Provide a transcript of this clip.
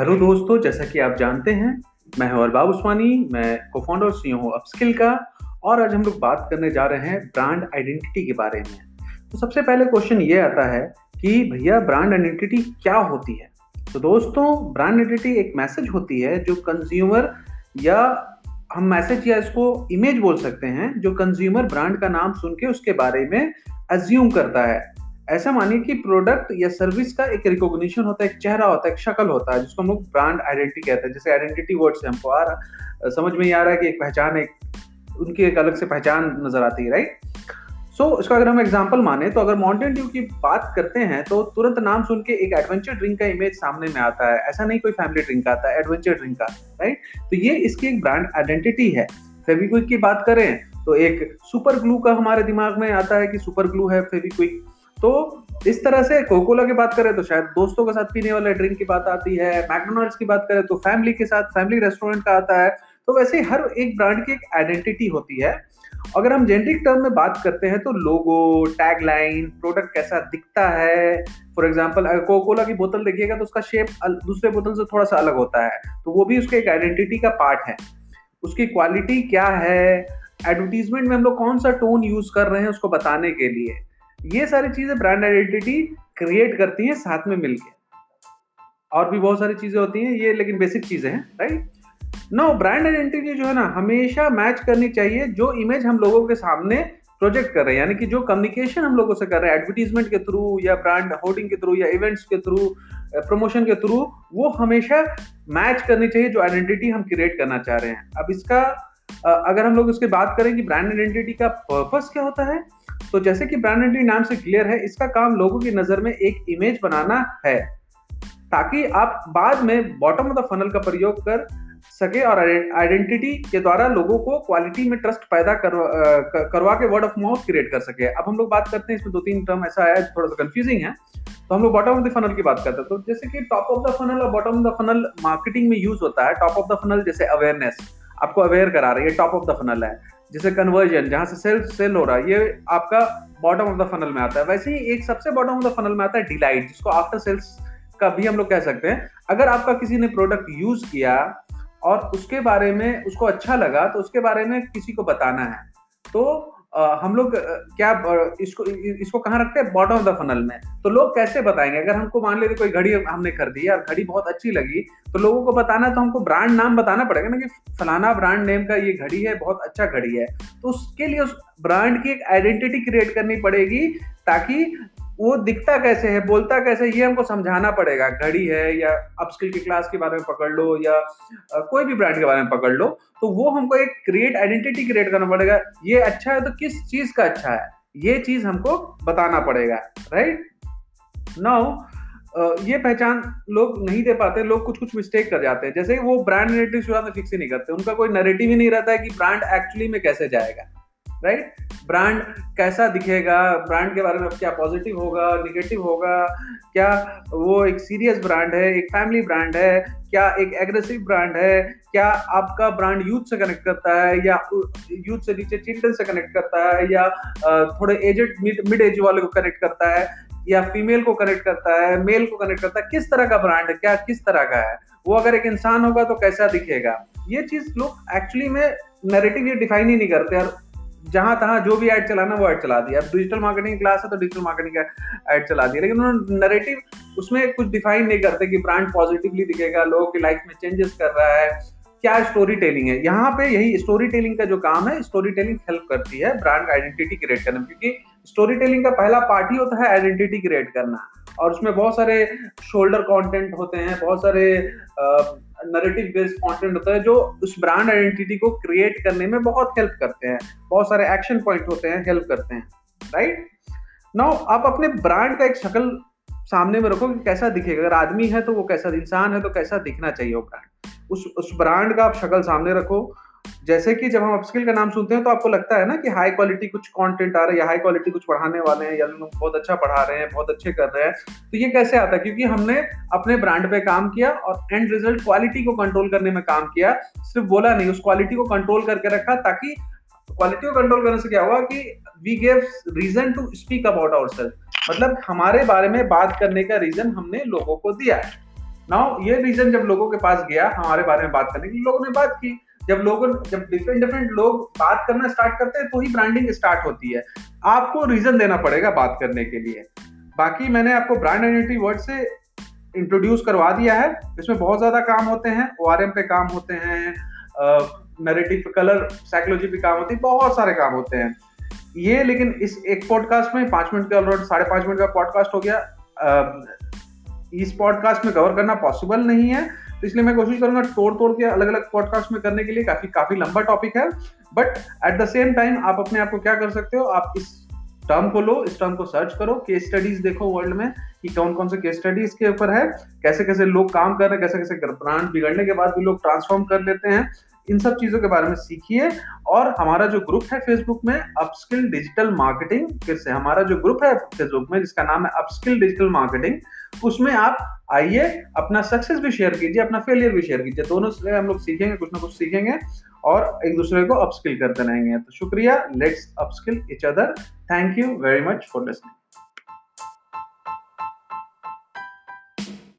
Hello दोस्तों, जैसा कि आप जानते हैं, मैं हूँ अरबाब उस्मानी, मैं को फाउंडर सी हूँ अपस्किल का, और आज हम लोग बात करने जा रहे हैं ब्रांड आइडेंटिटी के बारे में। तो सबसे पहले क्वेश्चन ये आता है कि भैया ब्रांड आइडेंटिटी क्या होती है? तो दोस्तों ब्रांड आइडेंटिटी एक मैसेज होती है जो कंज्यूमर या हम मैसेज या इसको इमेज बोल सकते हैं, जो कंज्यूमर ब्रांड का नाम सुन के उसके बारे में अज्यूम करता है। ऐसा मानिए कि प्रोडक्ट या सर्विस का एक रिकॉग्निशन होता है एक चेहरा होता है एक शक्ल होता है जिसको हम लोग ब्रांड आइडेंटिटी कहते हैं। जैसे आइडेंटिटी वर्ड से हमको आ रहा समझ में ही आ रहा है कि एक पहचान एक उनकी एक अलग से पहचान नज़र आती है राइट सो so, इसका अगर हम एग्जांपल माने तो अगर माउंटेन ड्यू की बात करते हैं तो तुरंत नाम सुन के एक एडवेंचर ड्रिंक का इमेज सामने में आता है। ऐसा नहीं कोई फैमिली ड्रिंक आता है एडवेंचर ड्रिंक का राइट तो ये इसकी एक ब्रांड आइडेंटिटी है। फेविक्विक की बात करें तो एक सुपर ग्लू का हमारे दिमाग में आता है कि सुपर ग्लू है फेविक्विक। तो इस तरह से कोकोला की बात करें तो शायद दोस्तों के साथ पीने वाले ड्रिंक की बात आती है मैकडोनल्ड्स की बात करें तो फैमिली के साथ फैमिली रेस्टोरेंट का आता है तो वैसे हर एक ब्रांड की एक आइडेंटिटी होती है। अगर हम जेनेटिक टर्म में बात करते हैं तो लोगो टैग लाइन प्रोडक्ट कैसा दिखता है फॉर एग्ज़ाम्पल अगर कोकोला की बोतल देखिएगा तो उसका शेप दूसरे बोतल से थोड़ा सा अलग होता है तो वो भी उसके एक आइडेंटिटी का पार्ट है। उसकी क्वालिटी क्या है? एडवर्टीजमेंट में हम लोग कौन सा टोन यूज़ कर रहे हैं उसको बताने के लिए। ये सारी चीज़ें ब्रांड आइडेंटिटी क्रिएट करती हैं साथ में मिलकर और भी बहुत सारी चीज़ें होती हैं, ये लेकिन बेसिक चीज़ें हैं राइट नो ब्रांड आइडेंटिटी जो है ना, हमेशा मैच करनी चाहिए जो इमेज हम लोगों के सामने प्रोजेक्ट कर रहे हैं। यानी कि जो कम्युनिकेशन हम लोगों से कर रहे हैं एडवर्टीजमेंट के थ्रू या ब्रांड होर्डिंग के थ्रू या इवेंट्स के थ्रू प्रमोशन के थ्रू वो हमेशा मैच करनी चाहिए जो आइडेंटिटी हम क्रिएट करना चाह रहे हैं। अब इसका अगर हम लोग इसके बात करें कि ब्रांड आइडेंटिटी का पर्पस क्या होता है तो जैसे कि ब्रांड आइडेंटिटी नाम से क्लियर है इसका काम लोगों की नज़र में एक इमेज बनाना है ताकि आप बाद में बॉटम ऑफ़ द फनल का प्रयोग कर सके और आइडेंटिटी के द्वारा लोगों को क्वालिटी में ट्रस्ट पैदा करवा, करवा के वर्ड ऑफ़ माउथ क्रिएट कर सके। अब हम लोग बात करते हैं इसमें दो तीन टर्म ऐसा है थोड़ा सा कंफ्यूजिंग है तो हम लोग बॉटम ऑफ़ द फनल की बात करते हैं। तो जैसे कि टॉप ऑफ़ द फनल और bottom of the funnel marketing में यूज़ होता है टॉप ऑफ़ द फनल जैसे अवेयरनेस आपको अवेयर करा रही है टॉप ऑफ़ द फनल है। जैसे कन्वर्जन जहाँ से सेल सेल हो रहा है, ये आपका बॉटम ऑफ़ द फनल में आता है। वैसे ही एक सबसे बॉटम ऑफ़ द फनल में आता है डिलाइट जिसको आफ्टर सेल्स का भी हम लोग कह सकते हैं। अगर आपका किसी ने प्रोडक्ट यूज़ किया और उसके बारे में उसको अच्छा लगा तो उसके बारे में किसी को बताना है। तो हम लोग क्या इसको इसको कहाँ रखते हैं? बॉटम ऑफ़ द फनल में। तो लोग कैसे बताएँगे? अगर हमको मान लेते कोई घड़ी हमने खरीदी और घड़ी बहुत अच्छी लगी तो लोगों को बताना तो हमको ब्रांड नाम बताना पड़ेगा ना कि फलाना ब्रांड नेम का ये घड़ी है, बहुत अच्छा घड़ी है। तो उसके लिए उस ब्रांड की एक आइडेंटिटी क्रिएट करनी पड़ेगी, ताकि वो दिखता कैसे है, बोलता कैसे ये हमको समझाना पड़ेगा। घड़ी है या अपस्किल की क्लास के बारे में पकड़ लो या कोई भी ब्रांड के बारे में पकड़ लो तो वो हमको एक क्रिएट आइडेंटिटी क्रिएट करना पड़ेगा। ये अच्छा है तो किस चीज़ का अच्छा है? ये चीज़ हमको बताना पड़ेगा राइट नाउ ये पहचान लोग नहीं दे पाते, लोग कुछ कुछ मिस्टेक कर जाते हैं। जैसे वो ब्रांड नेरेटिव शुरुआत में फिक्स ही नहीं करते, उनका कोई नरेटिव ही नहीं रहता है कि ब्रांड एक्चुअली में कैसे जाएगा। राइट ब्रांड कैसा दिखेगा? ब्रांड के बारे में क्या पॉजिटिव होगा निगेटिव होगा? क्या वो एक सीरियस ब्रांड है, एक फैमिली ब्रांड है? क्या एक एग्रेसिव ब्रांड है? क्या आपका ब्रांड यूथ से कनेक्ट करता है या यूथ से नीचे चिल्ड्रन से कनेक्ट करता है या थोड़े एजेड मिड एज वाले को कनेक्ट करता है या फीमेल को कनेक्ट करता है मेल को कनेक्ट करता है? किस तरह का ब्रांड है? क्या किस तरह का है? वो अगर एक इंसान होगा तो कैसा दिखेगा? ये चीज़ लोग एक्चुअली में नैरेटिव ये डिफाइन ही नहीं करते और जहाँ तहां जो भी एड चलाना, वो एड चला दिया। अब डिजिटल मार्केटिंग क्लास है तो डिजिटल मार्केटिंग का एड चला दिया। लेकिन उन्होंने नरेटिव उसमें कुछ डिफाइन नहीं करते कि ब्रांड पॉजिटिवली दिखेगा, लोगों की लाइफ में चेंजेस कर रहा है। क्या स्टोरी टेलिंग है? यहाँ पे यही स्टोरी टेलिंग का जो काम है स्टोरी टेलिंग हेल्प करती है ब्रांड आइडेंटिटी क्रिएट करने में। क्योंकि स्टोरी टेलिंग का पहला पार्ट ही होता है आइडेंटिटी क्रिएट करना। और उसमें बहुत सारे शोल्डर कंटेंट होते हैं, बहुत सारे नरेटिव बेस्ड कंटेंट होता है जो उस ब्रांड आइडेंटिटी को क्रिएट करने में बहुत हेल्प करते हैं। बहुत सारे एक्शन पॉइंट होते हैं हेल्प करते हैं राइट नाउ आप अपने ब्रांड का एक शक्ल सामने में रखो कि कैसा दिखेगा। अगर आदमी है तो वो कैसा, इंसान है तो कैसा दिखना चाहिए वो ब्रांड उस उस ब्रांड का आप शक्ल सामने रखो जैसे कि जब हम अपस्किल का नाम सुनते हैं तो आपको लगता है ना कि हाई क्वालिटी कुछ कंटेंट आ रहा है या हाई क्वालिटी कुछ पढ़ाने वाले हैं या लोग बहुत अच्छा पढ़ा रहे हैं, बहुत अच्छे कर रहे हैं तो ये कैसे आता है? क्योंकि हमने अपने ब्रांड पे काम किया और एंड रिज़ल्ट क्वालिटी को कंट्रोल करने में काम किया। सिर्फ़ बोला नहीं, उस क्वालिटी को कंट्रोल करके रखा ताकि क्वालिटी को कंट्रोल करने से क्या हुआ कि we gave reason to speak about our self मतलब हमारे बारे में बात करने का रीजन हमने लोगों को दिया नाउ ये रीजन जब लोगों के पास गया, हमारे बारे में बात करने की लोगों ने बात की। जब लोगों, जब डिफरेंट डिफरेंट लोग बात करना स्टार्ट करते हैं तो ही ब्रांडिंग स्टार्ट होती है। आपको रीजन देना पड़ेगा बात करने के लिए। बाकी मैंने आपको ब्रांड आइडेंटिटी वर्ड से इंट्रोड्यूस करवा दिया है। इसमें बहुत ज़्यादा काम होते हैं। ओ पे काम होते हैं नरेटिव कलर साइकोलॉजी पे काम होती है, बहुत सारे काम होते हैं। ये लेकिन इस एक पॉडकास्ट में पाँच मिनट का ऑलरेडी साढ़े पाँच मिनट का पॉडकास्ट हो गया। इस पॉडकास्ट में कवर करना पॉसिबल नहीं है तो इसलिए मैं कोशिश करूँगा तोड़ तोड़ के अलग अलग पॉडकास्ट में करने के लिए काफ़ी काफ़ी लंबा टॉपिक है। But at the same time आप अपने आप को क्या कर सकते हो, आप इस टर्म को लो, इस टर्म को सर्च करो केस स्टडीज़ देखो वर्ल्ड में कि कौन कौन से केस स्टडीज़ के ऊपर है कैसे कैसे लोग काम कर रहे हैं कैसे कैसे ब्रांड बिगड़ने के बाद भी लोग ट्रांसफॉर्म कर लेते हैं। इन सब चीज़ों के बारे में सीखिए। और हमारा जो ग्रुप है फेसबुक में अपस्किल डिजिटल मार्केटिंग फिर से हमारा जो ग्रुप है फेसबुक में, जिसका नाम है अपस्किल डिजिटल मार्केटिंग उसमें आप आइए, अपना सक्सेस भी शेयर कीजिए, अपना फेलियर भी शेयर कीजिए। दोनों से हम लोग सीखेंगे, कुछ ना कुछ सीखेंगे और एक दूसरे को अपस्किल करते रहेंगे। तो शुक्रिया let's upskill each other thank you very much for listening